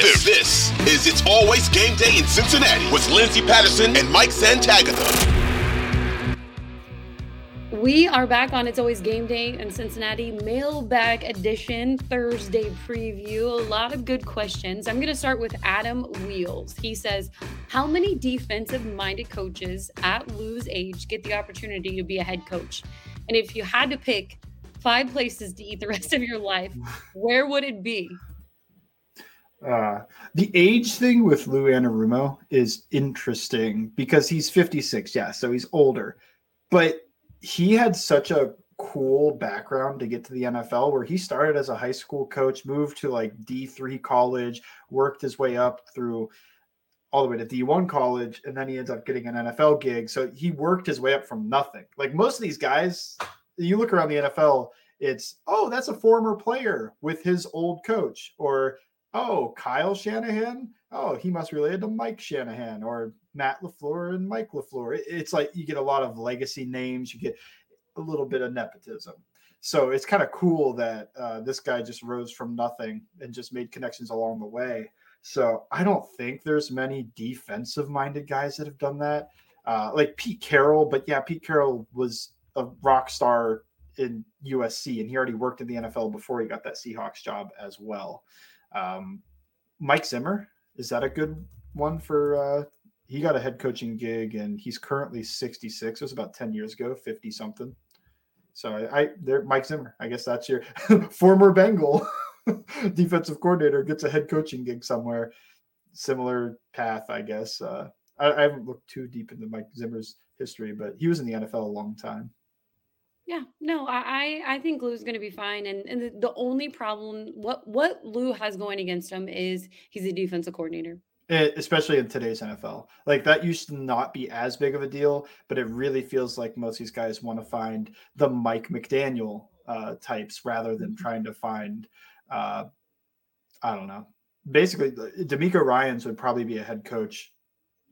This, this is It's Always Game Day in Cincinnati with Lindsay Patterson and Mike Santagata. We are back on It's Always Game Day in Cincinnati, mailbag edition, Thursday preview. A lot of good questions. I'm going to start with Adam Wheels. He says, How many defensive minded coaches at Lou's age get the opportunity to be a head coach? And if you had to pick five places to eat the rest of your life, where would it be? Uh, the age thing with Lou Anarumo is interesting because he's 56, yeah, so he's older. But he had such a cool background to get to the NFL where he started as a high school coach, moved to like D3 college, worked his way up through all the way to D1 college, and then he ends up getting an NFL gig. So he worked his way up from nothing. Like most of these guys, you look around the NFL, it's oh, that's a former player with his old coach, or oh, Kyle Shanahan. Oh, he must relate to Mike Shanahan or Matt LaFleur and Mike LaFleur. It's like you get a lot of legacy names, you get a little bit of nepotism. So it's kind of cool that uh, this guy just rose from nothing and just made connections along the way. So I don't think there's many defensive minded guys that have done that. Uh, like Pete Carroll, but yeah, Pete Carroll was a rock star in USC and he already worked in the NFL before he got that Seahawks job as well. Um, Mike Zimmer, is that a good one for? Uh, he got a head coaching gig and he's currently 66. It was about 10 years ago, 50 something. So I, I there, Mike Zimmer. I guess that's your former Bengal defensive coordinator gets a head coaching gig somewhere. Similar path, I guess. Uh, I, I haven't looked too deep into Mike Zimmer's history, but he was in the NFL a long time. Yeah, no, I I think Lou's going to be fine, and and the, the only problem what what Lou has going against him is he's a defensive coordinator. It, especially in today's NFL, like that used to not be as big of a deal, but it really feels like most of these guys want to find the Mike McDaniel uh, types rather than mm-hmm. trying to find, uh, I don't know. Basically, DeMeco Ryans would probably be a head coach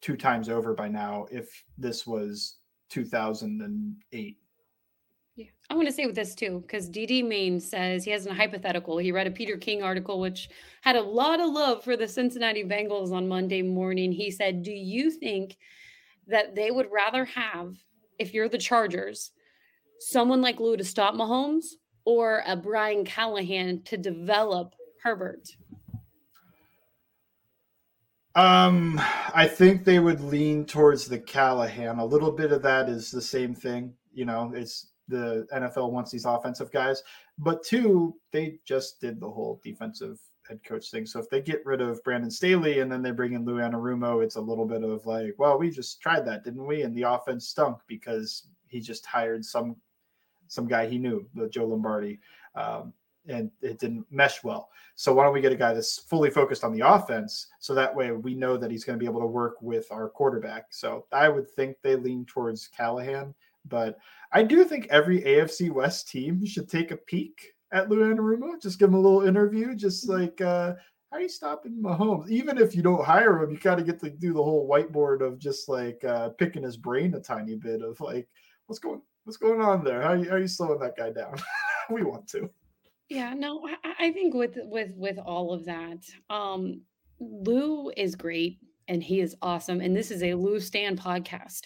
two times over by now if this was 2008 yeah, I want to say with this too, because DD Main says he has a hypothetical. He read a Peter King article, which had a lot of love for the Cincinnati Bengals on Monday morning. He said, Do you think that they would rather have, if you're the Chargers, someone like Lou to stop Mahomes or a Brian Callahan to develop Herbert? Um, I think they would lean towards the Callahan. A little bit of that is the same thing. You know, it's the NFL wants these offensive guys. But two, they just did the whole defensive head coach thing. So if they get rid of Brandon Staley and then they bring in Lou Anarumo, it's a little bit of like, well, we just tried that, didn't we? And the offense stunk because he just hired some some guy he knew, the Joe Lombardi, um, and it didn't mesh well. So why don't we get a guy that's fully focused on the offense, so that way we know that he's going to be able to work with our quarterback. So I would think they lean towards Callahan but I do think every AFC West team should take a peek at Lou Anarumo. Just give him a little interview, just mm-hmm. like uh, how are you stopping Mahomes? Even if you don't hire him, you kind of get to do the whole whiteboard of just like uh, picking his brain a tiny bit of like what's going what's going on there? How are you, how are you slowing that guy down? we want to. Yeah, no, I, I think with with with all of that, um, Lou is great and he is awesome. And this is a Lou Stan podcast.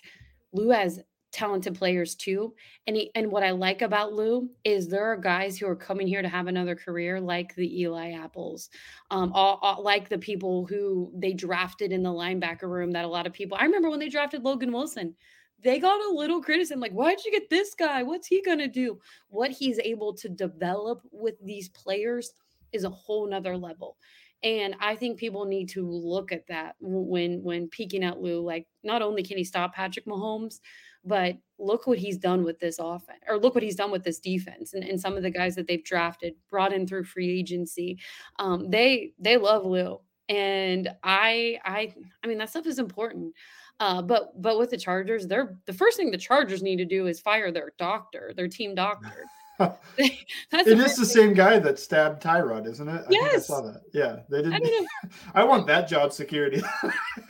Lou has talented players too. And he, and what I like about Lou is there are guys who are coming here to have another career, like the Eli Apples, um, all, all, like the people who they drafted in the linebacker room. That a lot of people. I remember when they drafted Logan Wilson. They got a little criticism, like, why'd you get this guy? What's he gonna do? What he's able to develop with these players is a whole nother level. And I think people need to look at that when when peeking at Lou. Like, not only can he stop Patrick Mahomes, but look what he's done with this offense, or look what he's done with this defense, and, and some of the guys that they've drafted, brought in through free agency. Um, they they love Lou, and I I I mean that stuff is important. Uh, but but with the Chargers, they're the first thing the Chargers need to do is fire their doctor, their team doctor. it is the same guy that stabbed Tyrod, isn't it? I yes. I saw that. Yeah, they didn't. I, I want that job security.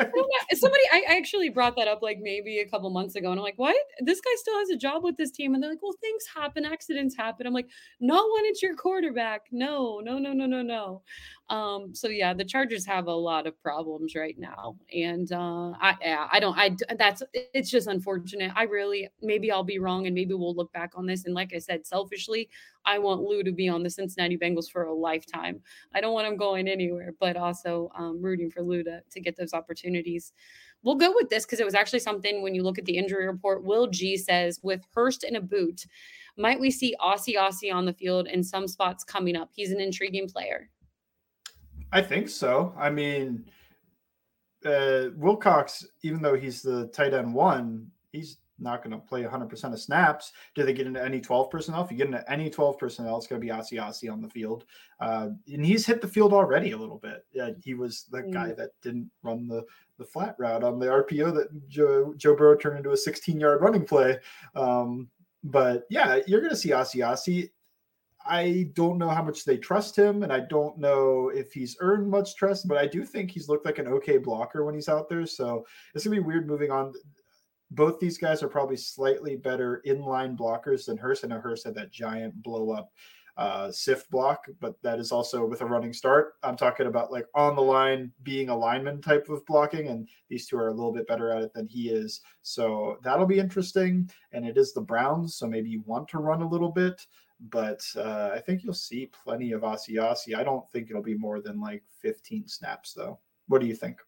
Oh, somebody, I actually brought that up like maybe a couple months ago, and I'm like, "What? This guy still has a job with this team?" And they're like, "Well, things happen, accidents happen." I'm like, "Not when it's your quarterback. No, no, no, no, no, no." Um, so yeah, the Chargers have a lot of problems right now, and uh, I I don't I that's it's just unfortunate. I really maybe I'll be wrong, and maybe we'll look back on this. And like I said, selfishly, I want Lou to be on the Cincinnati Bengals for a lifetime. I don't want him going anywhere, but also um, rooting for Lou to, to get those opportunities. We'll go with this because it was actually something when you look at the injury report. Will G says with Hurst in a boot, might we see Asiasi on the field in some spots coming up? He's an intriguing player. I think so. I mean, uh, Wilcox, even though he's the tight end one, he's not going to play 100% of snaps. Do they get into any 12 personnel? If you get into any 12 personnel, it's going to be Asiasi on the field. Uh, and he's hit the field already a little bit. Yeah, he was the mm. guy that didn't run the, the flat route on the RPO that Joe, Joe Burrow turned into a 16 yard running play. Um, but yeah, you're going to see Asiasi. I don't know how much they trust him, and I don't know if he's earned much trust, but I do think he's looked like an okay blocker when he's out there. So it's gonna be weird moving on. Both these guys are probably slightly better inline blockers than Hurst. I know Hurst had that giant blow up uh, sift block, but that is also with a running start. I'm talking about like on the line being a lineman type of blocking, and these two are a little bit better at it than he is. So that'll be interesting. And it is the Browns, so maybe you want to run a little bit but uh, I think you'll see plenty of Asiasi. I don't think it'll be more than like 15 snaps, though. What do you think?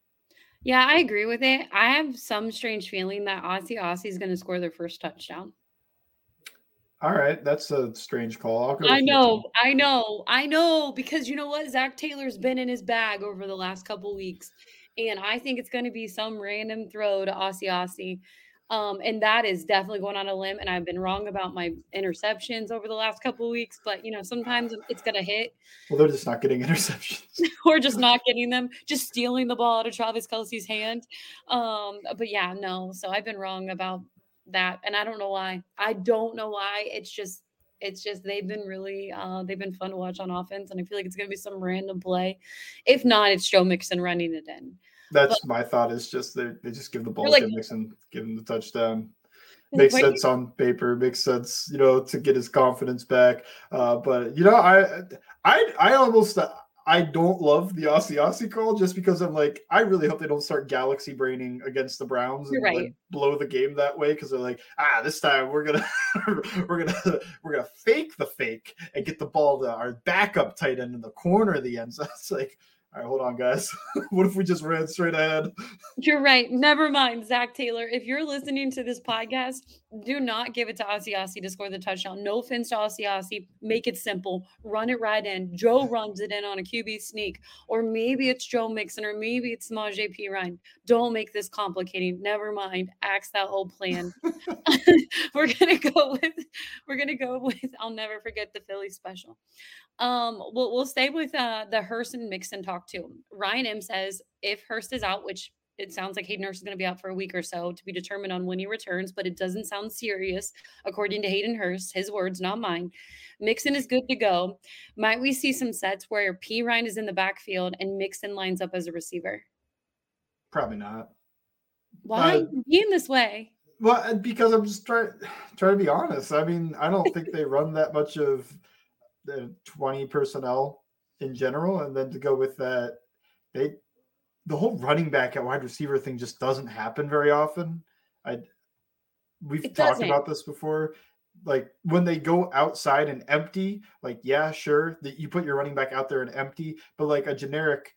Yeah, I agree with it. I have some strange feeling that Asiasi is going to score their first touchdown. All right, that's a strange call. i know, I know, I know, because you know what? Zac Taylor's been in his bag over the last couple weeks, and I think it's going to be some random throw to Asiasi um, and that is definitely going on a limb. And I've been wrong about my interceptions over the last couple weeks, but you know, sometimes it's gonna hit. Well, they're just not getting interceptions. or just not getting them, just stealing the ball out of Travis Kelce's hand. Um, but yeah, no. So I've been wrong about that. And I don't know why. I don't know why. It's just it's just they've been really uh, they've been fun to watch on offense, and I feel like it's gonna be some random play. If not, it's Joe Mixon running it in. That's but, my thought. Is just they they just give the ball like, to Mixon, give him the touchdown. Makes sense on paper. Makes sense, you know, to get his confidence back. Uh, but you know, I I I almost. I don't love the Asiasi call just because I'm like, I really hope they don't start galaxy braining against the Browns and right. like, blow the game that way because they're like, ah, this time we're gonna we're gonna we're gonna fake the fake and get the ball to our backup tight end in the corner of the end. So it's like, all right, hold on, guys. what if we just ran straight ahead? You're right. Never mind, Zac Taylor. If you're listening to this podcast, do not give it to Aussie to score the touchdown. No offense to Aussie. Make it simple. Run it right in. Joe runs it in on a QB sneak, or maybe it's Joe Mixon, or maybe it's Samaje Perine. Don't make this complicating. Never mind. Axe that whole plan. we're gonna go with. We're gonna go with. I'll never forget the Philly special. Um, we'll we'll stay with uh the Hurst and Mixon talk too. Ryan M says if Hurst is out, which it sounds like Hayden Hurst is going to be out for a week or so to be determined on when he returns, but it doesn't sound serious, according to Hayden Hurst, his words, not mine. Mixon is good to go. Might we see some sets where Perine is in the backfield and Mixon lines up as a receiver? Probably not. Why uh, being this way? Well, uh, because I'm just trying trying to be honest. I mean, I don't think they run that much of the 20 personnel in general, and then to go with that, they the whole running back at wide receiver thing just doesn't happen very often. I we've it talked doesn't. about this before. Like when they go outside and empty, like yeah, sure, that you put your running back out there and empty, but like a generic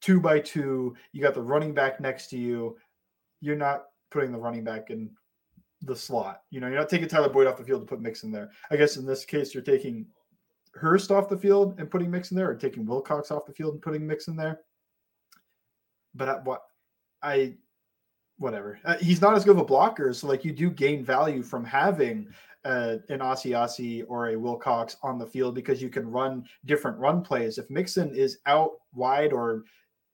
two by two, you got the running back next to you. You're not putting the running back in the slot. You know, you're not taking Tyler Boyd off the field to put Mix in there. I guess in this case, you're taking Hurst off the field and putting Mix in there, or taking Wilcox off the field and putting Mix in there but I, what I whatever uh, he's not as good of a blocker so like you do gain value from having uh, an Asiasi or a Wilcox on the field because you can run different run plays. If Mixon is out wide or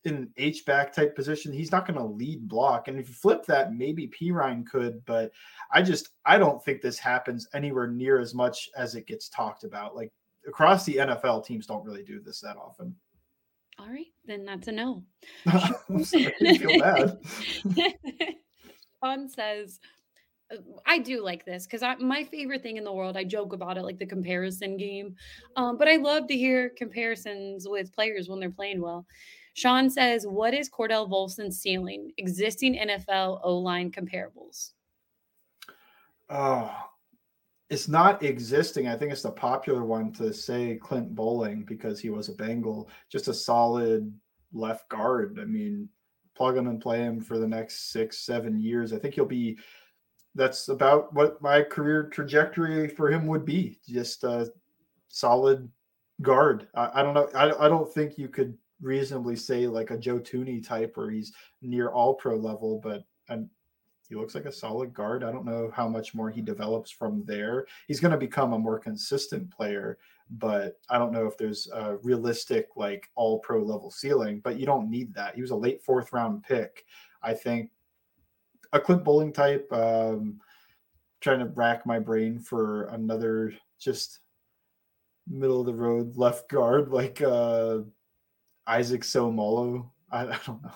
in H back type position, he's not going to lead block. And if you flip that, maybe Perine could, but I just I don't think this happens anywhere near as much as it gets talked about. Like across the NFL, teams don't really do this that often. All right, then that's a no. feel bad. Sean says, I do like this because my favorite thing in the world. I joke about it, like the comparison game, um, but I love to hear comparisons with players when they're playing well. Sean says, "What is Cordell Volson's ceiling? Existing NFL O line comparables." Oh, it's not existing. I think it's the popular one to say Clint Boling because he was a Bengal, just a solid left guard. I mean, plug him and play him for the next six, seven years. I think he'll be. That's about what my career trajectory for him would be. Just a solid guard. I, I don't know. I, I don't think you could reasonably say like a Joe Thuney type where he's near all pro level, but I'm he looks like a solid guard. I don't know how much more he develops from there. He's going to become a more consistent player, but I don't know if there's a realistic, like all pro level ceiling, but you don't need that. He was a late fourth round pick. I think a Clint Boling type, um, trying to rack my brain for another just middle of the road left guard like uh, Isaac Seumalo. I, I don't know.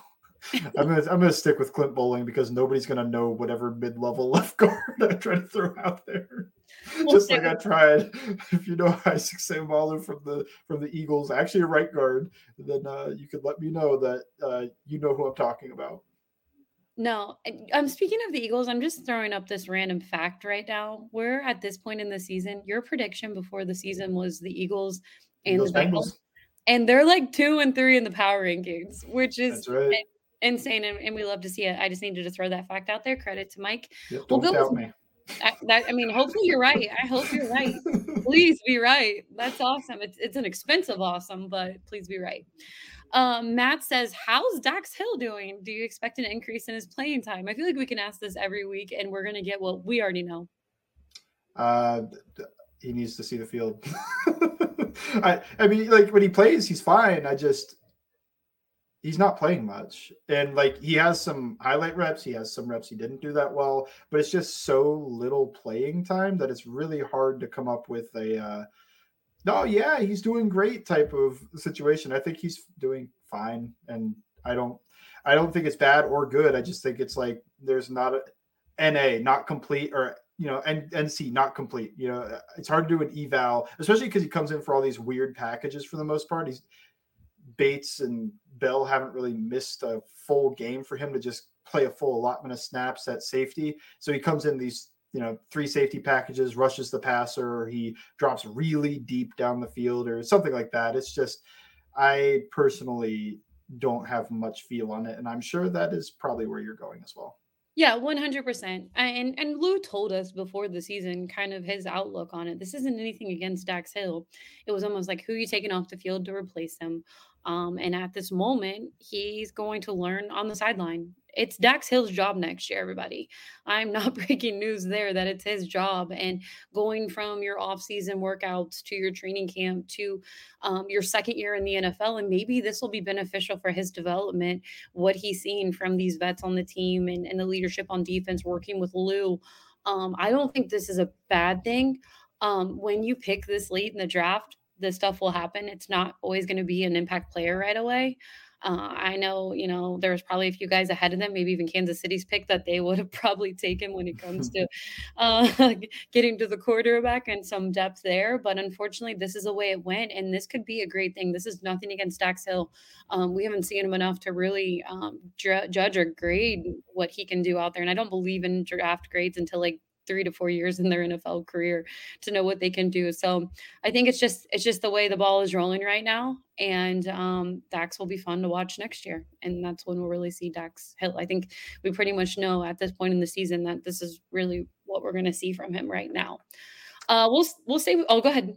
I'm gonna I'm gonna stick with Clint Boling because nobody's gonna know whatever mid level left guard I try to throw out there. We'll Just like I tried. If you know Isaac Seumalo from the from the Eagles, actually a right guard, then uh, you could let me know that uh, you know who I'm talking about. No, I'm speaking of the Eagles. I'm just throwing up this random fact right now. We're at this point in the season. Your prediction before the season was the Eagles and Eagles, the Bengals. Bengals. And they're like two and three in the power rankings, which is right insane and, and, we love to see it. I just needed to throw that fact out there. Credit to Mike. Yep, don't we'll doubt me. I, that, I mean, hopefully you're right. I hope you're right. please be right. That's awesome. It's it's an expensive awesome, but please be right. Um, Matt says, "How's Dax Hill doing? Do you expect an increase in his playing time?" I feel like we can ask this every week, and we're gonna get what we already know. Uh, he needs to see the field. I I mean, like when he plays, he's fine. I just he's not playing much. And like he has some highlight reps, he has some reps he didn't do that well, but it's just so little playing time that it's really hard to come up with a uh no, yeah, he's doing great type of situation. I think he's doing fine and I don't I don't think it's bad or good. I just think it's like there's not a NA not complete or you know, and NC not complete. You know, it's hard to do an eval, especially because he comes in for all these weird packages for the most part. He's Bates and Bell haven't really missed a full game for him to just play a full allotment of snaps at safety. So he comes in these, you know, three safety packages, rushes the passer, or he drops really deep down the field or something like that. It's just, I personally don't have much feel on it. And I'm sure that is probably where you're going as well. Yeah, 100%. And and Lou told us before the season kind of his outlook on it. This isn't anything against Dax Hill. It was almost like who you taking off the field to replace him. Um, and at this moment, he's going to learn on the sideline. It's Dax Hill's job next year, everybody. I'm not breaking news there that it's his job. And going from your off-season workouts to your training camp to um, your second year in the NFL, and maybe this will be beneficial for his development. What he's seen from these vets on the team and, and the leadership on defense, working with Lou. Um, I don't think this is a bad thing. Um, when you pick this late in the draft, this stuff will happen. It's not always going to be an impact player right away. Uh, I know, you know, there's probably a few guys ahead of them, maybe even Kansas City's pick that they would have probably taken when it comes to uh, getting to the quarterback and some depth there. But unfortunately, this is the way it went, and this could be a great thing. This is nothing against Dax Hill. Um, we haven't seen him enough to really um, dr- judge or grade what he can do out there, and I don't believe in draft grades until like three to four years in their NFL career to know what they can do. So I think it's just it's just the way the ball is rolling right now. And um, Dax will be fun to watch next year, and that's when we'll really see Dax Hill. I think we pretty much know at this point in the season that this is really what we're going to see from him right now. Uh, we'll we'll say. Oh, go ahead.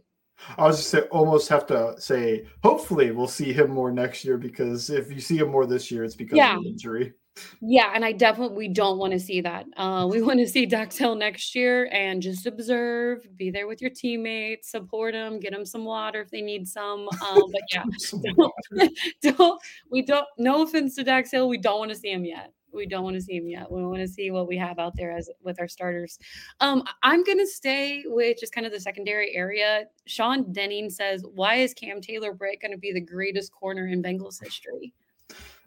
I was just say, almost have to say, hopefully we'll see him more next year because if you see him more this year, it's because yeah. of injury. Yeah, and I definitely we don't want to see that. Uh, we want to see Dax Hill next year and just observe, be there with your teammates, support them, get them some water if they need some. Um, but yeah, don't, don't, we don't. No offense to Dax Hill, we don't want to see him yet. We don't want to see him yet. We want to see what we have out there as with our starters. Um, I'm gonna stay with just kind of the secondary area. Sean Denning says, "Why is Cam Taylor Britt going to be the greatest corner in Bengals history?"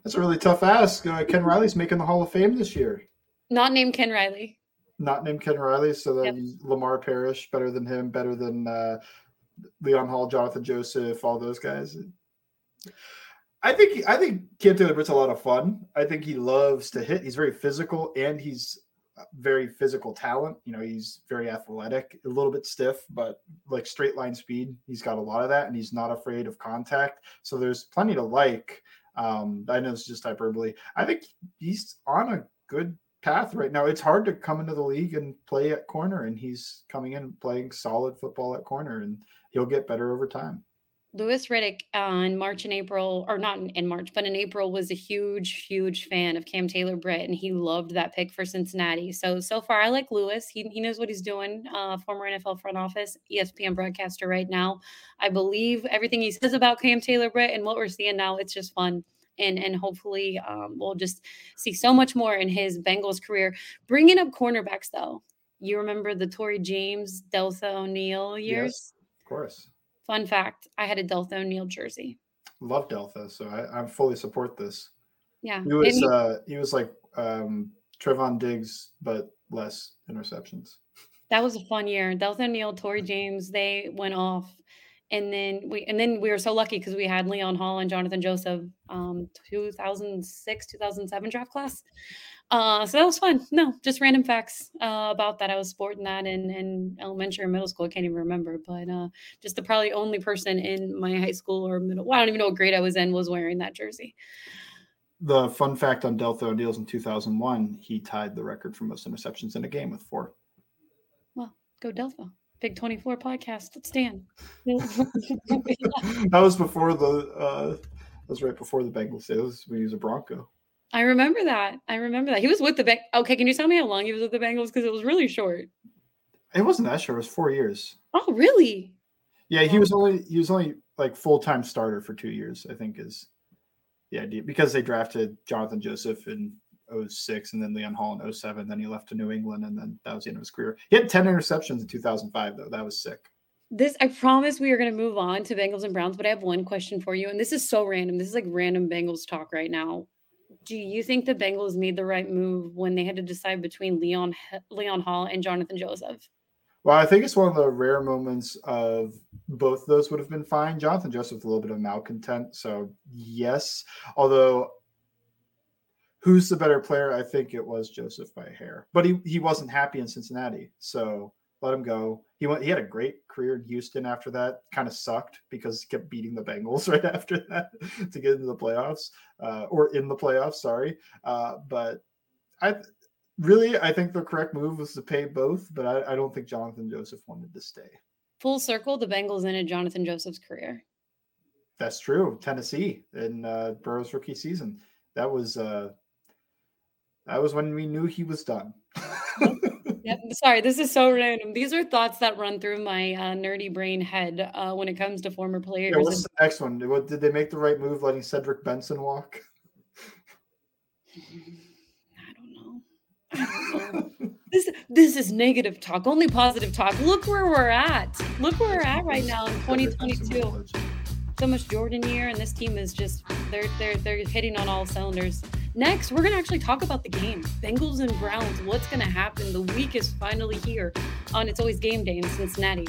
That's a really tough ask. Uh, Ken Riley's making the Hall of Fame this year. Not named Ken Riley. not named Ken Riley. So then Yep. Lamar Parrish better than him, better than uh, Leon Hall, Jonathan Joseph, all those guys. I think I think Cam Taylor Britt's a lot of fun. I think he loves to hit. He's very physical and he's very physical talent. You know, he's very athletic, a little bit stiff, but like straight line speed. He's got a lot of that, and he's not afraid of contact. So there's plenty to like. Um, I know it's just hyperbole. I think he's on a good path right now. It's hard to come into the league and play at corner, and he's coming in playing solid football at corner, and he'll get better over time. Louis Riddick uh, in March and April, or not in, in March, but in April was a huge, huge fan of Cam Taylor Britt, and he loved that pick for Cincinnati. So so far, I like Louis. He he knows what he's doing. Uh, former NFL front office, ESPN broadcaster right now. I believe everything he says about Cam Taylor Britt and what we're seeing now. It's just fun. And, and hopefully um, we'll just see so much more in his Bengals career. Bringing up cornerbacks, though, you remember the Tory James, Deltha O'Neil years? Yes, of course. Fun fact: I had a Deltha O'Neil jersey. Love Delta, so I, I fully support this. Yeah, He was he- uh he was like um Trevon Diggs, but less interceptions. that was a fun year. Deltha O'Neil, Tory James, they went off, and then we and then we were so lucky because we had Leon Hall and Jonathan Joseph, um, 2006, 2007 draft class. Uh, so that was fun. No, just random facts uh, about that. I was sporting that in, in elementary or middle school. I can't even remember, but uh, just the probably only person in my high school or middle. Well, I don't even know what grade I was in was wearing that jersey. The fun fact on Deltha O'Neil's in 2001, he tied the record for most interceptions in a game with four. Well, go Delta. Big 24 podcast. Let's stand. that was before the uh that was right before the Bengals sales. We use a Bronco. I remember that. I remember that. He was with the Beng. Okay, can you tell me how long he was with the Bengals? Because it was really short. It wasn't that short, it was four years. Oh, really? Yeah, he was only he was only like full time starter for two years, I think is the idea. Because they drafted Jonathan Joseph in 06 and then Leon Hall in 07. Then he left to New England and then that was the end of his career. He had 10 interceptions in 2005, though. That was sick. This I promise we are going to move on to Bengals and Browns, but I have one question for you, and this is so random. This is like random Bengals talk right now. Do you think the Bengals made the right move when they had to decide between Leon Leon Hall and Jonathan Joseph? Well, I think it's one of the rare moments of both those would have been fine. Jonathan Joseph, a little bit of malcontent. So, yes. Although, who's the better player? I think it was Joseph by hair. But he, he wasn't happy in Cincinnati. So, let him go. He went. He had a great career in Houston after that. Kind of sucked because he kept beating the Bengals right after that to get into the playoffs, uh, or in the playoffs. Sorry, uh, but I really I think the correct move was to pay both. But I, I don't think Jonathan Joseph wanted to stay. Full circle, the Bengals ended Jonathan Joseph's career. That's true. Tennessee in uh, Burrow's rookie season. That was uh, that was when we knew he was done. Yep. Sorry, this is so random. These are thoughts that run through my uh, nerdy brain head uh, when it comes to former players. Yeah, what's the next one? What, did they make the right move letting Cedric Benson walk? I don't know. I don't know. this this is negative talk. Only positive talk. Look where we're at. Look where we're at right now in 2022. So much Jordan year, and this team is just they're they're they're hitting on all cylinders. Next, we're gonna actually talk about the game. Bengals and Browns. What's gonna happen? The week is finally here. On it's always game day in Cincinnati.